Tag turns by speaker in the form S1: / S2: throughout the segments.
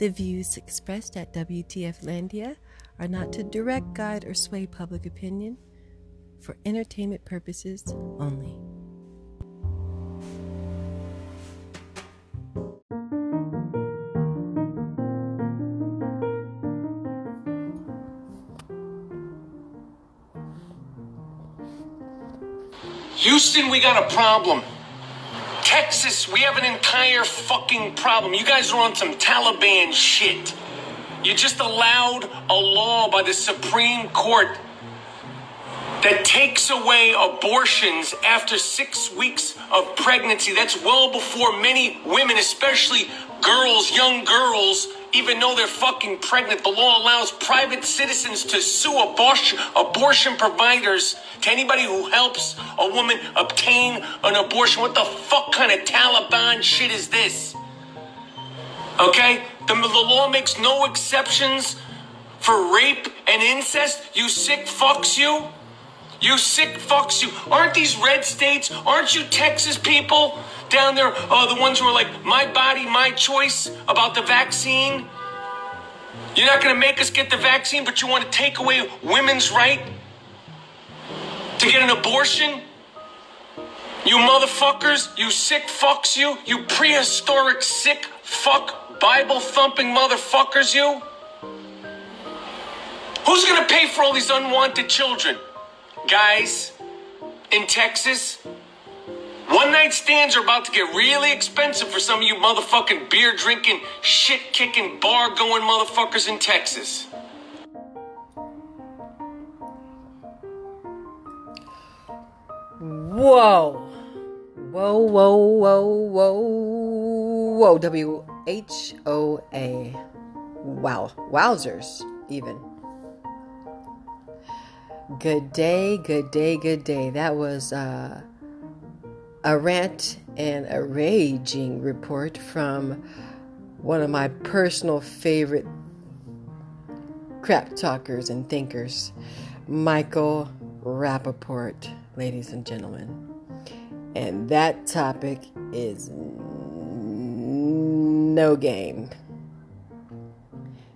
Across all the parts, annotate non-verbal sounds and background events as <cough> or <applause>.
S1: The views expressed at WTF Landia are not to direct, guide, or sway public opinion for entertainment purposes only.
S2: Houston, we got a problem. Texas, we have an entire fucking problem. You guys are on some Taliban shit. You just allowed a law by the Supreme Court that takes away abortions after six weeks of pregnancy. That's well before many women, especially girls, young girls, even though they're fucking pregnant. The law allows private citizens to sue abortion, abortion providers to anybody who helps a woman obtain an abortion. What the fuck kind of Taliban shit is this? Okay? The, the law makes no exceptions for rape and incest. You sick fucks you. You sick fucks you. Aren't these red states? Aren't you Texas people down there? Oh, the ones who are like, my body, my choice about the vaccine? You're not going to make us get the vaccine, but you want to take away women's right to get an abortion? You motherfuckers, you sick fucks, you, you prehistoric sick fuck Bible thumping motherfuckers, you. Who's gonna pay for all these unwanted children? Guys in Texas? One night stands are about to get really expensive for some of you motherfucking beer drinking, shit kicking, bar going motherfuckers in Texas.
S1: Whoa. Whoa, whoa, whoa, whoa, whoa. W H O A. Wow. Wowzers, even. Good day, good day, good day. That was uh, a rant and a raging report from one of my personal favorite crap talkers and thinkers, Michael Rapaport, ladies and gentlemen. And that topic is no game.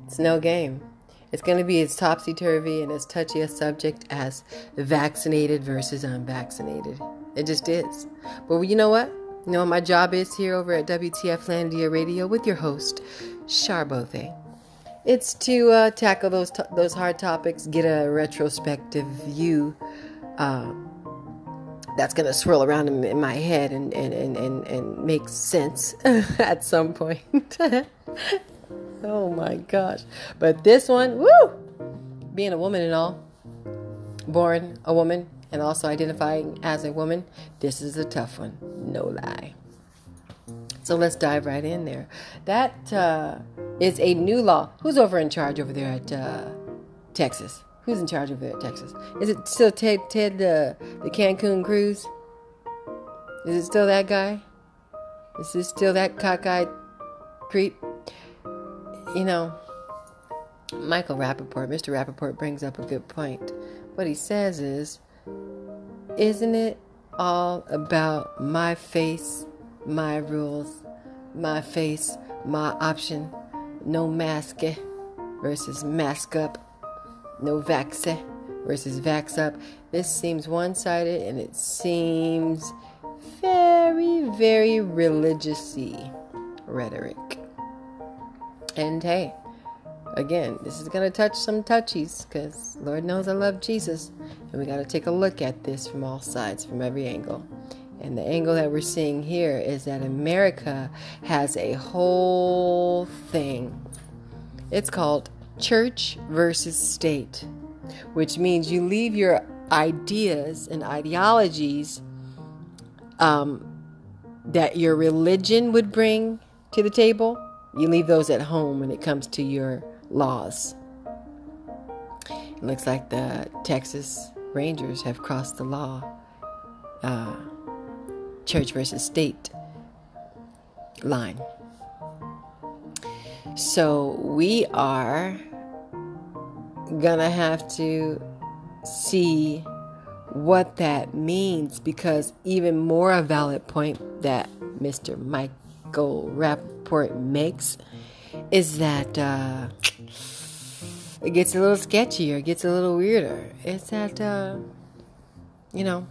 S1: It's no game. It's going to be as topsy turvy and as touchy a subject as vaccinated versus unvaccinated. It just is. But you know what? You know what my job is here over at WTF Landia Radio with your host, Charbothe. It's to uh, tackle those to- those hard topics, get a retrospective view uh, that's going to swirl around in, in my head and, and, and, and, and make sense <laughs> at some point. <laughs> Oh my gosh. But this one, woo! Being a woman and all, born a woman and also identifying as a woman, this is a tough one. No lie. So let's dive right in there. That uh, is a new law. Who's over in charge over there at uh, Texas? Who's in charge over there at Texas? Is it still Ted, Ted uh, the Cancun Cruz? Is it still that guy? Is it still that cockeyed creep? You know, Michael Rapaport, Mr. Rapaport brings up a good point. What he says is, isn't it all about my face, my rules, my face, my option? No mask eh, versus mask up, no vax eh, versus vax up. This seems one sided and it seems very, very religiously rhetoric. And hey, again, this is going to touch some touchies because Lord knows I love Jesus. And we got to take a look at this from all sides, from every angle. And the angle that we're seeing here is that America has a whole thing. It's called church versus state, which means you leave your ideas and ideologies um, that your religion would bring to the table you leave those at home when it comes to your laws. It looks like the Texas Rangers have crossed the law, uh, church versus state line. So we are gonna have to see what that means because even more a valid point that Mr. Michael Rapp report makes is that uh, it gets a little sketchier, it gets a little weirder. It's that, uh, you know,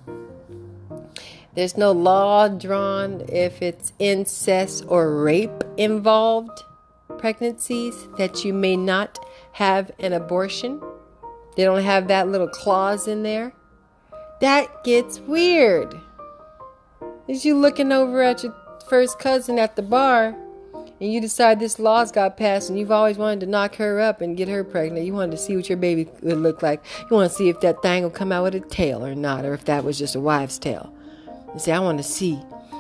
S1: there's no law drawn if it's incest or rape involved pregnancies that you may not have an abortion. They don't have that little clause in there. That gets weird. Is you looking over at your first cousin at the bar and you decide this law's got passed and you've always wanted to knock her up and get her pregnant. You wanted to see what your baby would look like. You want to see if that thing will come out with a tail or not, or if that was just a wives' tale. You say, I want to see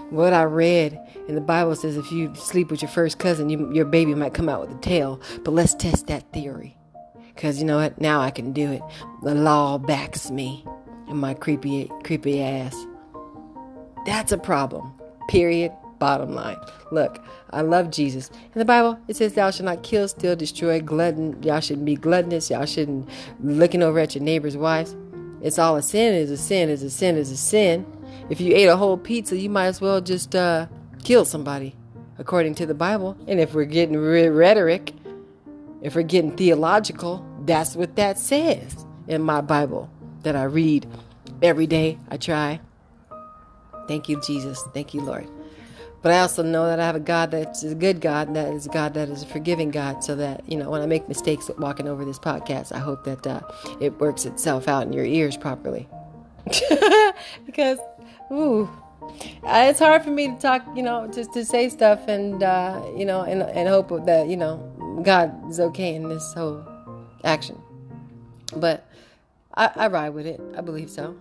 S1: what I read in the Bible says if you sleep with your first cousin, you, your baby might come out with a tail. But let's test that theory. Because you know what? Now I can do it. The law backs me and my creepy, creepy ass. That's a problem. Period. Bottom line. Look, I love Jesus. In the Bible, it says, Thou shalt not kill, steal, destroy, glutton. Y'all shouldn't be gluttonous. Y'all shouldn't looking over at your neighbor's wives. It's all a sin is a sin is a sin is a sin. If you ate a whole pizza, you might as well just uh, kill somebody, according to the Bible. And if we're getting rhetoric, if we're getting theological, that's what that says in my Bible that I read every day. I try. Thank you, Jesus. Thank you, Lord. But I also know that I have a God that's a good God, and that is a God that is a forgiving God. So that you know, when I make mistakes walking over this podcast, I hope that uh, it works itself out in your ears properly. <laughs> because, ooh, it's hard for me to talk, you know, just to say stuff and uh, you know, and and hope that you know God is okay in this whole action. But I, I ride with it. I believe so.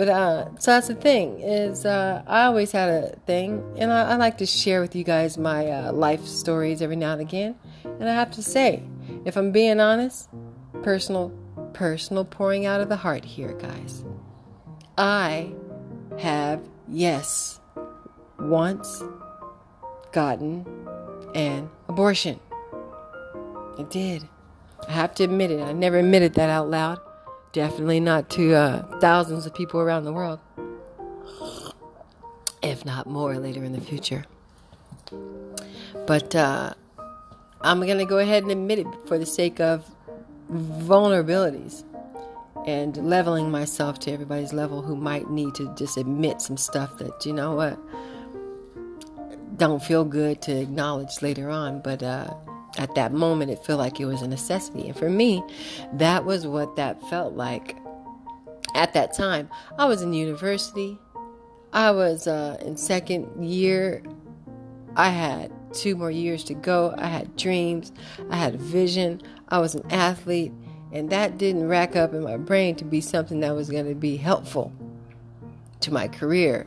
S1: But uh, so that's the thing is uh, I always had a thing, and I, I like to share with you guys my uh, life stories every now and again. And I have to say, if I'm being honest, personal, personal pouring out of the heart here, guys. I have yes once gotten an abortion. I did. I have to admit it. I never admitted that out loud. Definitely not to uh, thousands of people around the world, if not more later in the future. But uh, I'm going to go ahead and admit it for the sake of vulnerabilities and leveling myself to everybody's level who might need to just admit some stuff that, you know what, don't feel good to acknowledge later on. But uh, at that moment, it felt like it was a necessity. And for me, that was what that felt like at that time. I was in university, I was uh, in second year. I had two more years to go. I had dreams, I had a vision, I was an athlete, and that didn't rack up in my brain to be something that was going to be helpful to my career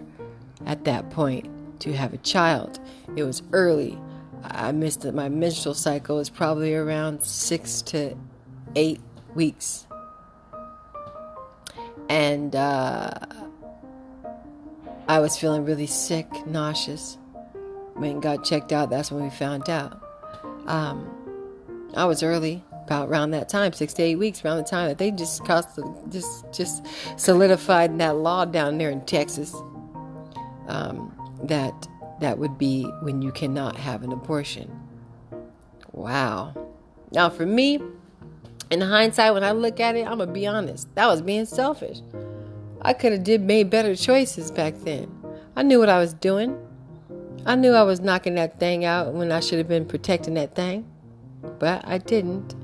S1: at that point to have a child. It was early. I missed it. My menstrual cycle was probably around six to eight weeks. And uh, I was feeling really sick, nauseous. When got checked out, that's when we found out. Um, I was early, about around that time, six to eight weeks, around the time that they just cost, just just solidified that law down there in Texas. Um, that that would be when you cannot have an abortion. Wow. Now, for me, in hindsight, when I look at it, I'm gonna be honest. That was being selfish. I could have did made better choices back then. I knew what I was doing. I knew I was knocking that thing out when I should have been protecting that thing, but I didn't.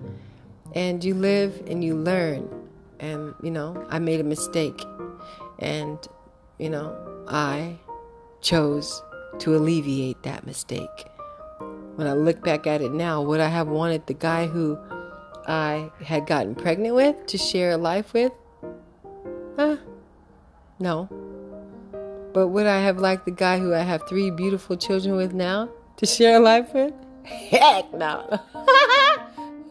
S1: And you live and you learn. And you know, I made a mistake, and you know, I chose to alleviate that mistake. When I look back at it now, would I have wanted the guy who I had gotten pregnant with to share a life with? Huh? No. But would I have liked the guy who I have three beautiful children with now to share a life with? Heck no. <laughs>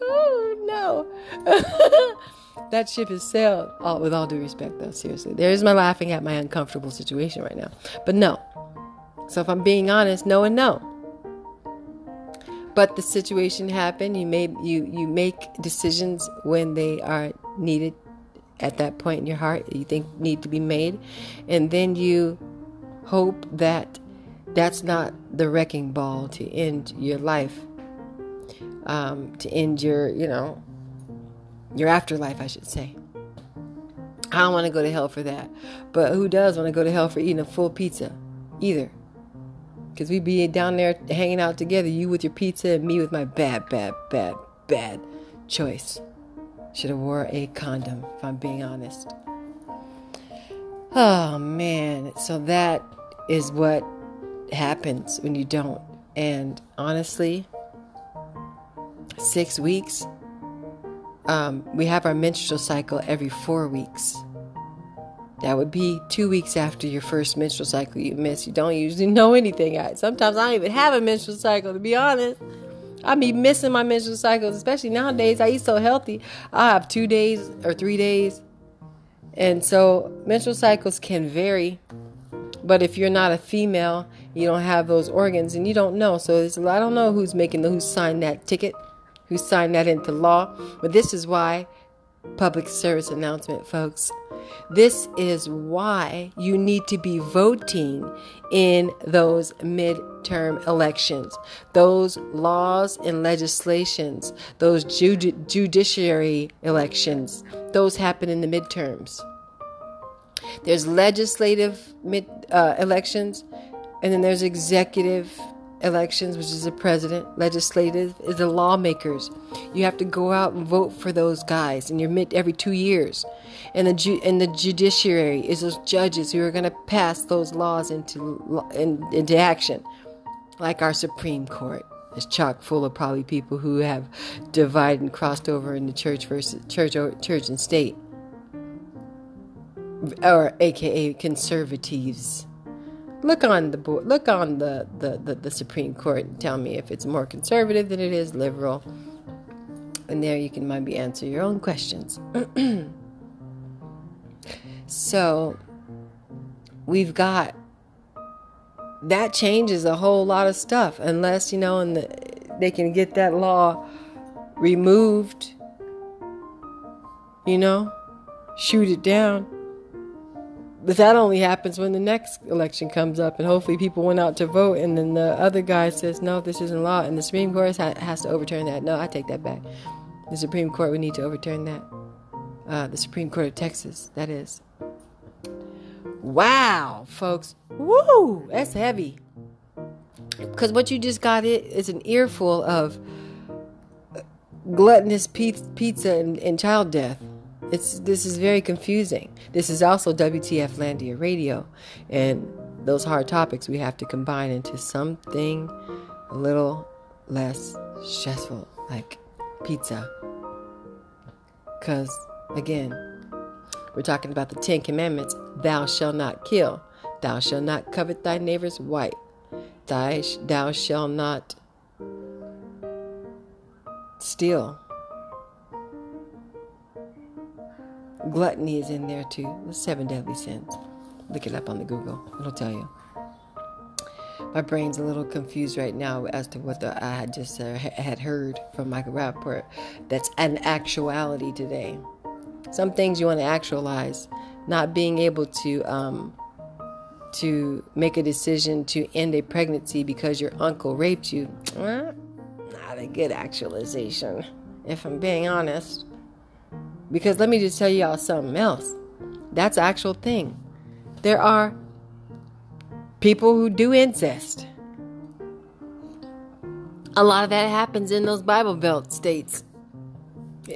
S1: Ooh, no. <laughs> that ship has sailed. With all due respect, though, seriously. There's my laughing at my uncomfortable situation right now. But no, so if I'm being honest, no and no. But the situation happened. You made you you make decisions when they are needed at that point in your heart you think need to be made, and then you hope that that's not the wrecking ball to end your life. um, to end your, you know, your afterlife, I should say. I don't want to go to hell for that. But who does want to go to hell for eating a full pizza? Either. Because we'd be down there hanging out together, you with your pizza and me with my bad, bad, bad, bad choice. Should have wore a condom, if I'm being honest. Oh man, so that is what happens when you don't. And honestly, six weeks. Um, we have our menstrual cycle every four weeks. That would be two weeks after your first menstrual cycle you miss. You don't usually know anything. Sometimes I don't even have a menstrual cycle, to be honest. I be missing my menstrual cycles, especially nowadays. I eat so healthy. I have two days or three days. And so menstrual cycles can vary. But if you're not a female, you don't have those organs and you don't know. So I don't know who's making the, who signed that ticket, who signed that into law. But this is why public service announcement, folks. This is why you need to be voting in those midterm elections. Those laws and legislations, those judi- judiciary elections, those happen in the midterms. There's legislative mid, uh, elections, and then there's executive elections, which is the president. Legislative is the lawmakers. You have to go out and vote for those guys, and you're mid every two years. And the ju- and the judiciary is those judges who are going to pass those laws into in, into action, like our Supreme Court. is chock full of probably people who have divided and crossed over in the church versus church church and state, or AKA conservatives look on the board, look on the, the, the, the, Supreme Court and tell me if it's more conservative than it is liberal. And there you can maybe answer your own questions. <clears throat> so we've got that changes a whole lot of stuff unless you know and the, they can get that law removed you know shoot it down but that only happens when the next election comes up, and hopefully people went out to vote, and then the other guy says, no, this isn't law, and the Supreme Court has to overturn that. No, I take that back. The Supreme Court would need to overturn that. Uh, the Supreme Court of Texas, that is. Wow, folks. Woo, that's heavy. Because what you just got is an earful of gluttonous pizza and, and child death. It's this is very confusing. This is also WTF Landia Radio, and those hard topics we have to combine into something a little less stressful, like pizza. Cause again, we're talking about the Ten Commandments: Thou shalt not kill, Thou shalt not covet thy neighbor's wife, Thou, thou shalt not steal Gluttony is in there too. The seven deadly sins. Look it up on the Google. It'll tell you. My brain's a little confused right now as to what the, I had just uh, had heard from Michael Rapaport. That's an actuality today. Some things you want to actualize, not being able to um, to make a decision to end a pregnancy because your uncle raped you. not a good actualization, if I'm being honest. Because let me just tell y'all something else. That's actual thing. There are people who do incest. A lot of that happens in those Bible Belt states.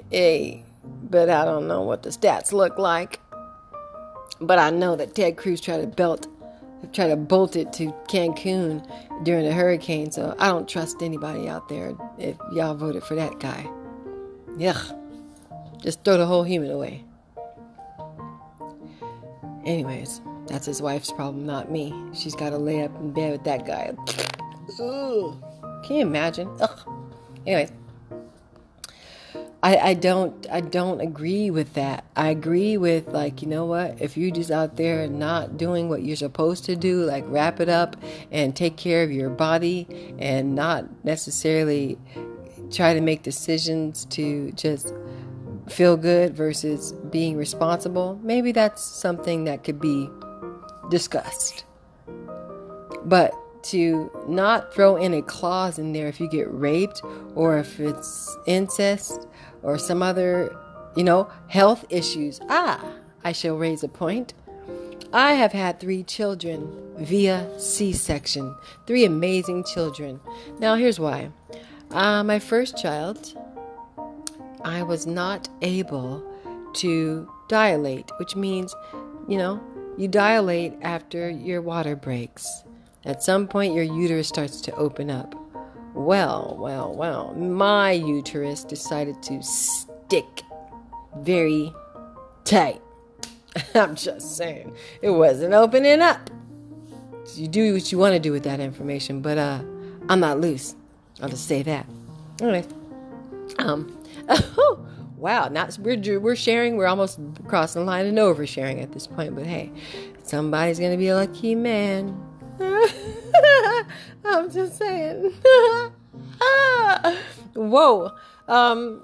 S1: Hey, but I don't know what the stats look like. But I know that Ted Cruz tried to belt, tried to bolt it to Cancun during a hurricane. So I don't trust anybody out there if y'all voted for that guy. Yuck. Just throw the whole human away. Anyways, that's his wife's problem, not me. She's got to lay up in bed with that guy. Ugh. Can you imagine? Ugh. Anyways, I, I don't I don't agree with that. I agree with like you know what if you're just out there not doing what you're supposed to do, like wrap it up and take care of your body and not necessarily try to make decisions to just feel good versus being responsible, maybe that's something that could be discussed. But to not throw in a clause in there if you get raped or if it's incest or some other, you know, health issues. Ah, I shall raise a point. I have had three children via C section, three amazing children. Now, here's why. Uh, my first child, I was not able to dilate, which means, you know, you dilate after your water breaks. At some point, your uterus starts to open up. Well, well, well, my uterus decided to stick very tight. <laughs> I'm just saying, it wasn't opening up. You do what you want to do with that information, but uh, I'm not loose. I'll just say that. Anyway, um, <laughs> wow, not we're we're sharing. We're almost crossing the line and oversharing at this point. But hey, somebody's gonna be a lucky man. <laughs> I'm just saying. <laughs> Whoa. Um,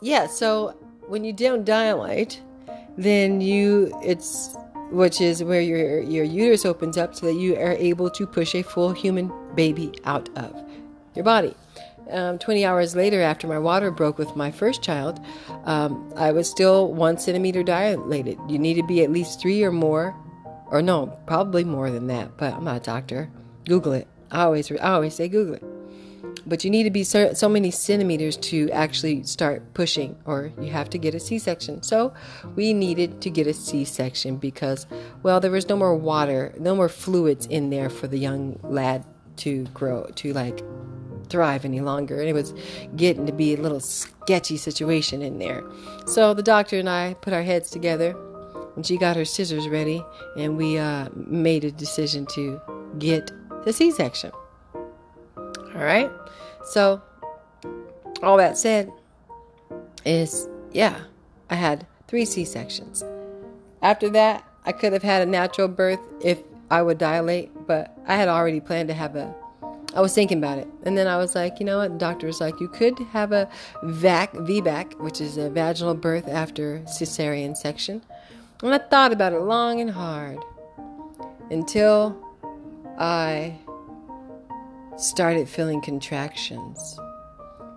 S1: yeah. So when you don't dilate, then you it's which is where your your uterus opens up so that you are able to push a full human baby out of your body. Um, 20 hours later, after my water broke with my first child, um, I was still one centimeter dilated. You need to be at least three or more, or no, probably more than that. But I'm not a doctor. Google it. I always, I always say Google it. But you need to be so, so many centimeters to actually start pushing, or you have to get a C section. So we needed to get a C section because, well, there was no more water, no more fluids in there for the young lad to grow, to like thrive any longer. And it was getting to be a little sketchy situation in there. So the doctor and I put our heads together and she got her scissors ready and we uh, made a decision to get the C section. All right. So, all that said, is yeah, I had three C sections. After that, I could have had a natural birth if I would dilate, but I had already planned to have a. I was thinking about it, and then I was like, you know what? The doctor was like, you could have a VAC, VBAC, which is a vaginal birth after cesarean section. And I thought about it long and hard until I started feeling contractions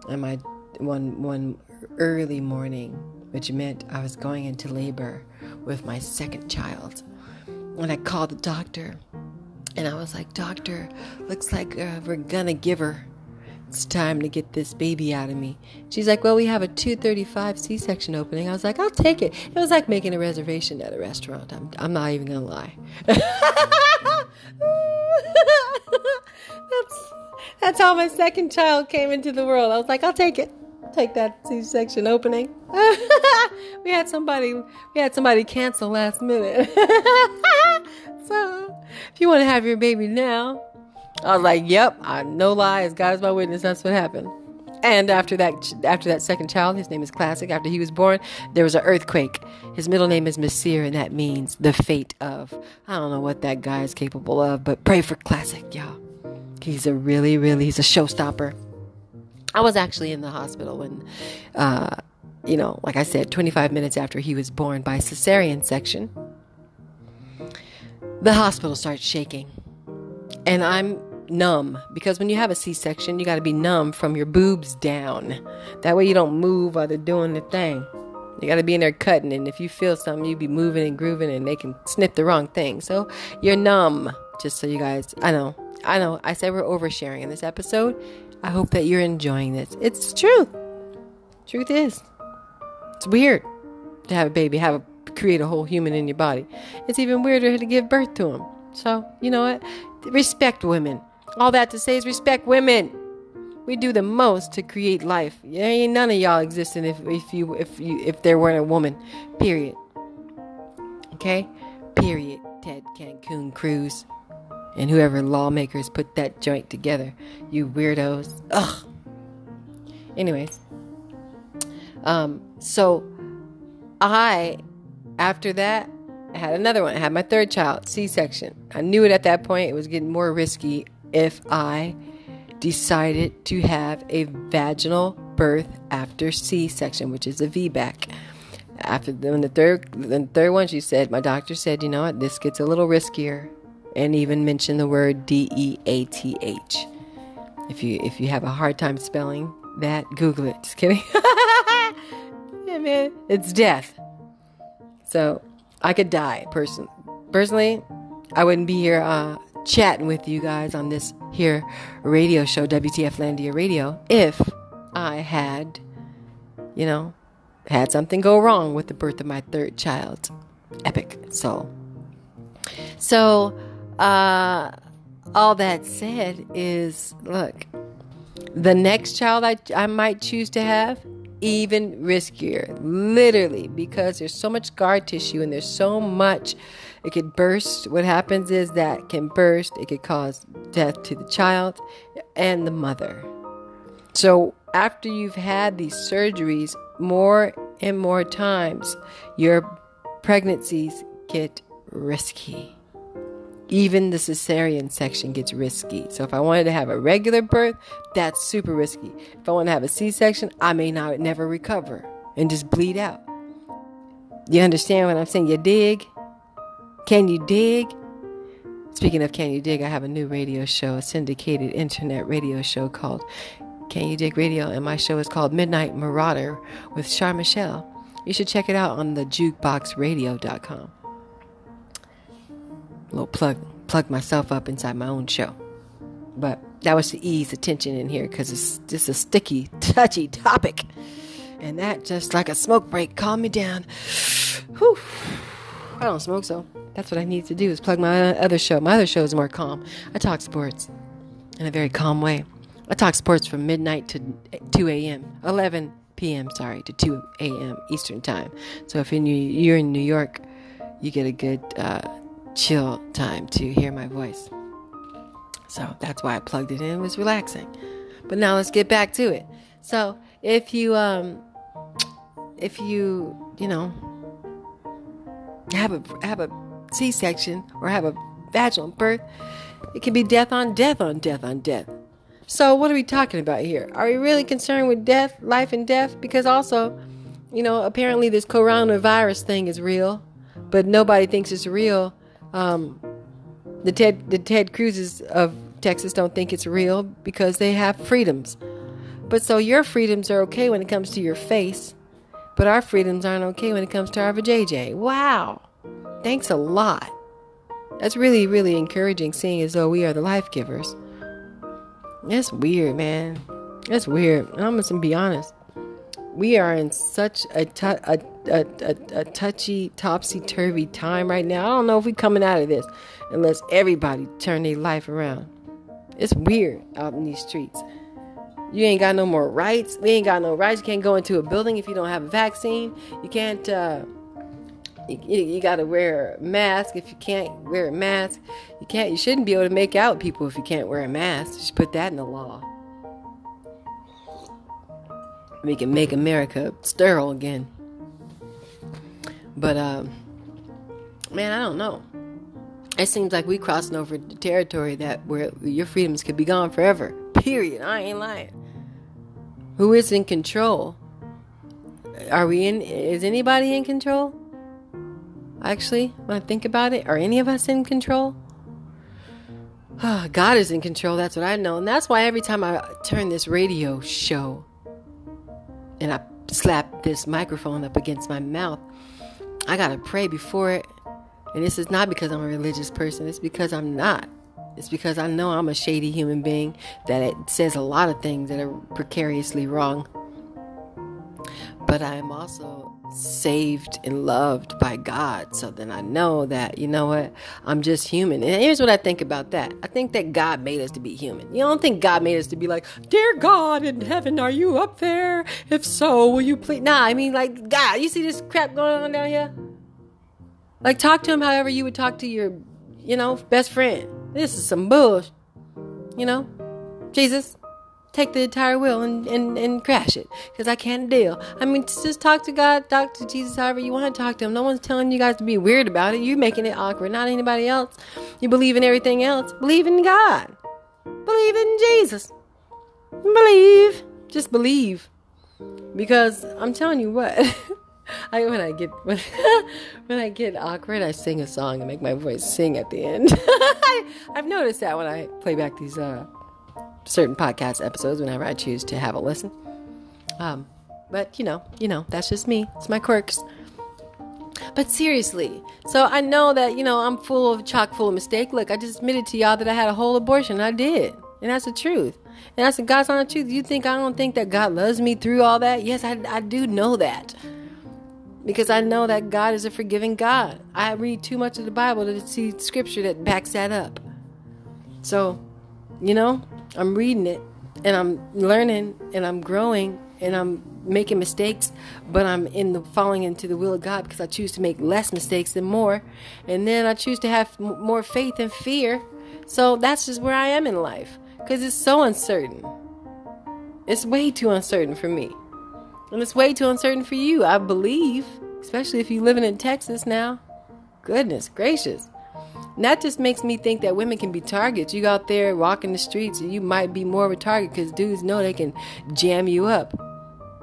S1: and my one one early morning, which meant I was going into labor with my second child. And I called the doctor and I was like, Doctor, looks like uh, we're gonna give her. It's time to get this baby out of me. She's like, Well, we have a 235 C section opening. I was like, I'll take it. It was like making a reservation at a restaurant. I'm, I'm not even gonna lie. <laughs> that's that's how my second child came into the world. I was like, I'll take it. Take that C-section opening. <laughs> we had somebody we had somebody cancel last minute. <laughs> so if you want to have your baby now, I was like, Yep, I no lie, as God is my witness, that's what happened. And after that, after that second child, his name is Classic. After he was born, there was an earthquake. His middle name is Messier, and that means the fate of. I don't know what that guy is capable of, but pray for Classic, y'all. He's a really, really, he's a showstopper. I was actually in the hospital when, uh, you know, like I said, 25 minutes after he was born by cesarean section. The hospital starts shaking, and I'm numb because when you have a C-section, you got to be numb from your boobs down. That way you don't move while they're doing the thing. You got to be in there cutting, and if you feel something, you be moving and grooving, and they can snip the wrong thing. So you're numb. Just so you guys, I know, I know. I said we're oversharing in this episode. I hope that you're enjoying this. It's truth. Truth is, it's weird to have a baby, have a create a whole human in your body. It's even weirder to give birth to them. So you know what? Respect women. All that to say is respect women. We do the most to create life. There ain't none of y'all existing if, if you if you if there weren't a woman. Period. Okay? Period. Ted Cancun Cruz. And whoever lawmakers put that joint together. You weirdos. Ugh. Anyways. Um, so I after that I had another one. I had my third child, C section. I knew it at that point. It was getting more risky if I decided to have a vaginal birth after C section, which is a VBAC. After the, the third, the third one, she said, my doctor said, you know what, this gets a little riskier. and even mentioned the word D E A T H. If you if you have a hard time spelling that, Google it. Just kidding. <laughs> yeah, man, it's death. So I could die person personally. I wouldn't be here uh, chatting with you guys on this here radio show, WTF Landia Radio, if I had, you know, had something go wrong with the birth of my third child. Epic soul. So, uh, all that said is look, the next child I, I might choose to have, even riskier, literally, because there's so much scar tissue and there's so much it could burst. What happens is that can burst, it could cause death to the child and the mother. So, after you've had these surgeries more and more times, your pregnancies get risky. Even the cesarean section gets risky. So if I wanted to have a regular birth, that's super risky. If I want to have a C-section, I may not never recover and just bleed out. You understand what I'm saying? You dig? Can you dig? Speaking of Can You Dig, I have a new radio show, a syndicated internet radio show called Can You Dig Radio, and my show is called Midnight Marauder with Char Michelle. You should check it out on the jukeboxradio.com. Little plug, plug myself up inside my own show. But that was to ease the tension in here because it's just a sticky, touchy topic. And that, just like a smoke break, calmed me down. Whew. I don't smoke, so that's what I need to do is plug my other show. My other show is more calm. I talk sports in a very calm way. I talk sports from midnight to 2 a.m., 11 p.m., sorry, to 2 a.m. Eastern Time. So if you're in New York, you get a good uh, chill time to hear my voice. So that's why I plugged it in. It was relaxing. But now let's get back to it. So if you um if you, you know, have a have a C-section or have a vaginal birth, it can be death on death on death on death. So what are we talking about here? Are we really concerned with death, life and death? Because also, you know, apparently this coronavirus thing is real, but nobody thinks it's real. Um, the Ted the Ted Cruzes of Texas don't think it's real because they have freedoms. But so your freedoms are okay when it comes to your face, but our freedoms aren't okay when it comes to our vajayjay. Wow. Thanks a lot. That's really, really encouraging, seeing as though we are the life givers. That's weird, man. That's weird. I'm gonna be honest. We are in such a, a, a, a, a touchy, topsy turvy time right now. I don't know if we're coming out of this unless everybody turn their life around. It's weird out in these streets. You ain't got no more rights. We ain't got no rights. You can't go into a building if you don't have a vaccine. You can't. Uh, you, you got to wear a mask if you can't wear a mask. You can't. You shouldn't be able to make out people if you can't wear a mask. Should put that in the law. We can make America sterile again. But um, man, I don't know. It seems like we crossing over the territory that where your freedoms could be gone forever. Period. I ain't lying. Who is in control? Are we in? Is anybody in control? Actually, when I think about it, are any of us in control? God is in control. That's what I know. And that's why every time I turn this radio show and I slap this microphone up against my mouth, I got to pray before it. And this is not because I'm a religious person, it's because I'm not. It's because I know I'm a shady human being that it says a lot of things that are precariously wrong. But I am also saved and loved by God. So then I know that, you know what, I'm just human. And here's what I think about that I think that God made us to be human. You don't think God made us to be like, Dear God in heaven, are you up there? If so, will you please? Nah, I mean, like, God, you see this crap going on down here? Like, talk to him however you would talk to your, you know, best friend. This is some bullshit. You know? Jesus, take the entire wheel and, and, and crash it because I can't deal. I mean, just talk to God, talk to Jesus, however you want to talk to Him. No one's telling you guys to be weird about it. You're making it awkward, not anybody else. You believe in everything else. Believe in God. Believe in Jesus. Believe. Just believe. Because I'm telling you what, <laughs> I when I get when, <laughs> when I get awkward, I sing a song and make my voice sing at the end. <laughs> I've noticed that when I play back these uh, certain podcast episodes, whenever I choose to have a listen. Um, but you know, you know, that's just me. It's my quirks. But seriously, so I know that you know I'm full of chock full of mistake. Look, I just admitted to y'all that I had a whole abortion. I did, and that's the truth. And that's the God's honest truth. You think I don't think that God loves me through all that? Yes, I, I do know that because I know that God is a forgiving God. I read too much of the Bible to see scripture that backs that up. So, you know, I'm reading it and I'm learning and I'm growing and I'm making mistakes, but I'm in the falling into the will of God because I choose to make less mistakes than more, and then I choose to have more faith and fear. So that's just where I am in life because it's so uncertain. It's way too uncertain for me. And it's way too uncertain for you, I believe, especially if you're living in Texas now. Goodness gracious. And that just makes me think that women can be targets. You out there walking the streets and you might be more of a target because dudes know they can jam you up.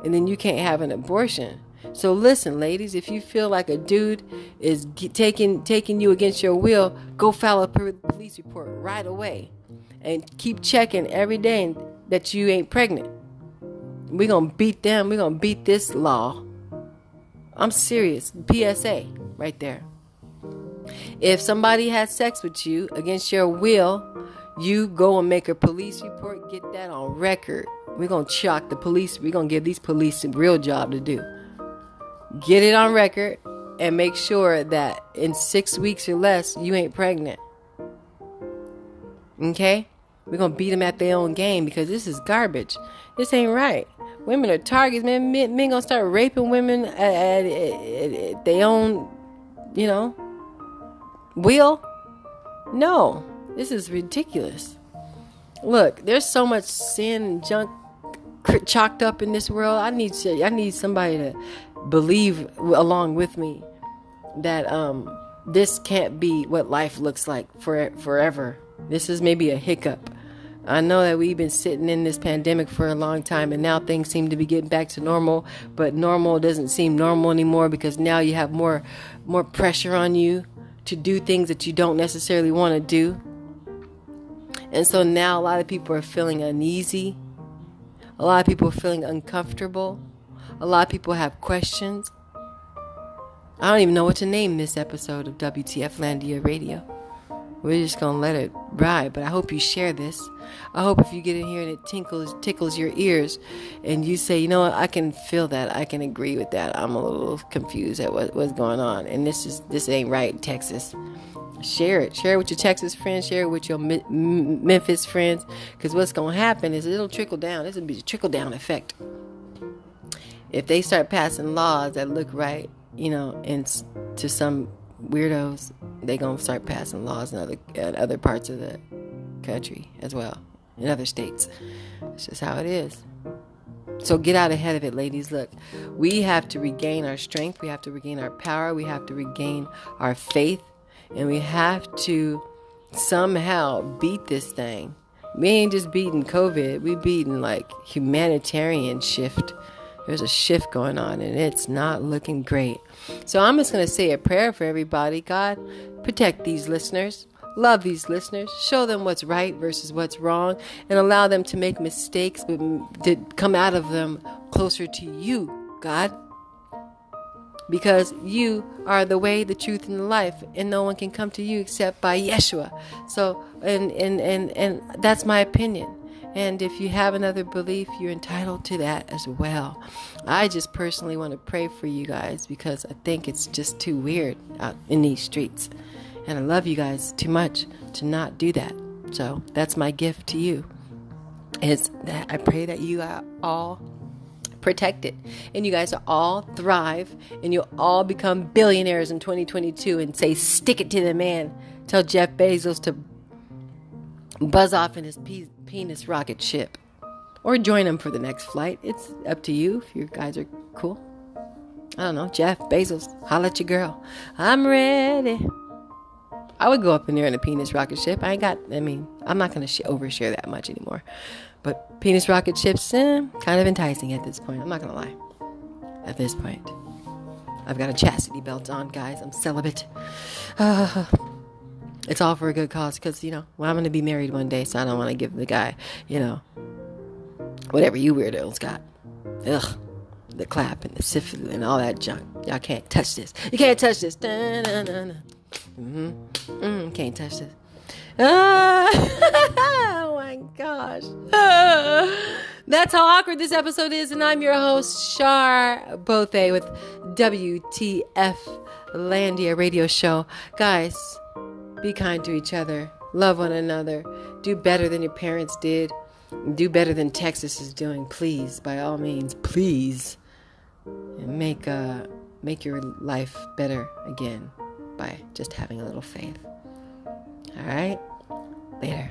S1: And then you can't have an abortion. So listen, ladies, if you feel like a dude is taking taking you against your will, go file a police report right away, and keep checking every day that you ain't pregnant. We're to beat them. We're to beat this law. I'm serious. PSA right there. If somebody has sex with you against your will, you go and make a police report, get that on record. We're going to chalk the police. We're going to give these police a real job to do. Get it on record and make sure that in six weeks or less, you ain't pregnant. Okay? We're going to beat them at their own game because this is garbage. This ain't right. Women are targets, man. Men, men gonna start raping women at, at, at, at their own, you know, will. No, this is ridiculous. Look, there's so much sin and junk chalked up in this world. I need to, I need somebody to believe along with me that um, this can't be what life looks like for forever. This is maybe a hiccup. I know that we've been sitting in this pandemic for a long time and now things seem to be getting back to normal, but normal doesn't seem normal anymore because now you have more more pressure on you to do things that you don't necessarily want to do. And so now a lot of people are feeling uneasy. A lot of people are feeling uncomfortable. A lot of people have questions. I don't even know what to name this episode of WTF Landia Radio. We're just gonna let it ride. But I hope you share this. I hope if you get in here and it tinkles tickles your ears, and you say, you know what, I can feel that. I can agree with that. I'm a little confused at what, what's going on, and this is this ain't right, Texas. Share it. Share it with your Texas friends. Share it with your Memphis friends. Because what's gonna happen is it'll trickle down. This will be a trickle down effect. If they start passing laws that look right, you know, and to some weirdos, they gonna start passing laws in other in other parts of the country as well, in other states. It's just how it is. So get out ahead of it, ladies. Look, we have to regain our strength. We have to regain our power. We have to regain our faith, and we have to somehow beat this thing. We ain't just beating COVID. We beating like humanitarian shift there's a shift going on and it's not looking great. So I'm just going to say a prayer for everybody. God, protect these listeners. Love these listeners. Show them what's right versus what's wrong and allow them to make mistakes but to come out of them closer to you, God. Because you are the way, the truth, and the life, and no one can come to you except by Yeshua. So, and and and and that's my opinion. And if you have another belief, you're entitled to that as well. I just personally want to pray for you guys because I think it's just too weird out in these streets. And I love you guys too much to not do that. So that's my gift to you. Is that I pray that you are all protected and you guys all thrive and you'll all become billionaires in 2022 and say stick it to the man. Tell Jeff Bezos to buzz off in his penis rocket ship. Or join them for the next flight. It's up to you if you guys are cool. I don't know, Jeff Bezos, holla at your girl. I'm ready. I would go up in there in a penis rocket ship. I ain't got, I mean, I'm not going to sh- overshare that much anymore. But penis rocket ships, eh, kind of enticing at this point. I'm not going to lie. At this point. I've got a chastity belt on, guys. I'm celibate. Uh, <sighs> it's all for a good cause because, you know, well, I'm to be married one day, so I don't want to give the guy, you know, whatever you weirdos got. Ugh. The clap and the syphilis and all that junk. Y'all can't touch this. You can't touch this. Mm-hmm. Mm, can't touch this. Ah, <laughs> oh my gosh. <sighs> That's how awkward this episode is, and I'm your host, Shar Bothe with WTF Landia Radio Show. Guys, be kind to each other, love one another, do better than your parents did, do better than Texas is doing, please, by all means, please. And make uh make your life better again by just having a little faith. All right? Later.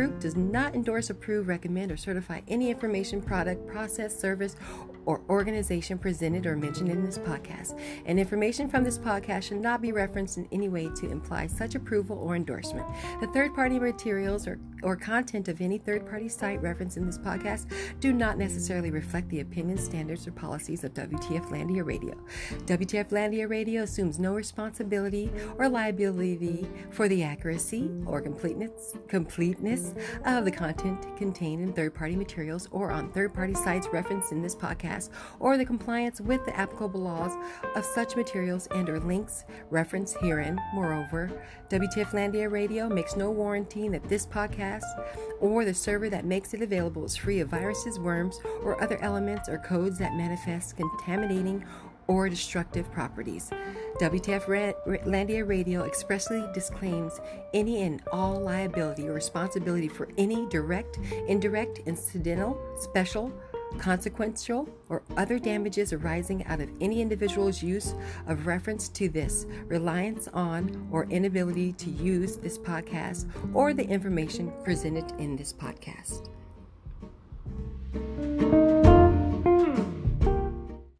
S1: Group does not endorse, approve, recommend, or certify any information, product, process, service, or organization presented or mentioned in this podcast. And information from this podcast should not be referenced in any way to imply such approval or endorsement. The third party materials or, or content of any third party site referenced in this podcast do not necessarily reflect the opinions, standards, or policies of WTF Landia Radio. WTF Landia Radio assumes no responsibility or liability for the accuracy or completeness, completeness of the content contained in third party materials or on third party sites referenced in this podcast, or the compliance with the applicable laws of such materials and or links referenced herein. Moreover, WTF Landia Radio makes no warranty that this podcast or the server that makes it available is free of viruses, worms, or other elements or codes that manifest contaminating or destructive properties. WTF Landia Radio expressly disclaims any and all liability or responsibility for any direct, indirect, incidental, special, consequential, or other damages arising out of any individual's use of reference to this, reliance on, or inability to use this podcast or the information presented in this podcast.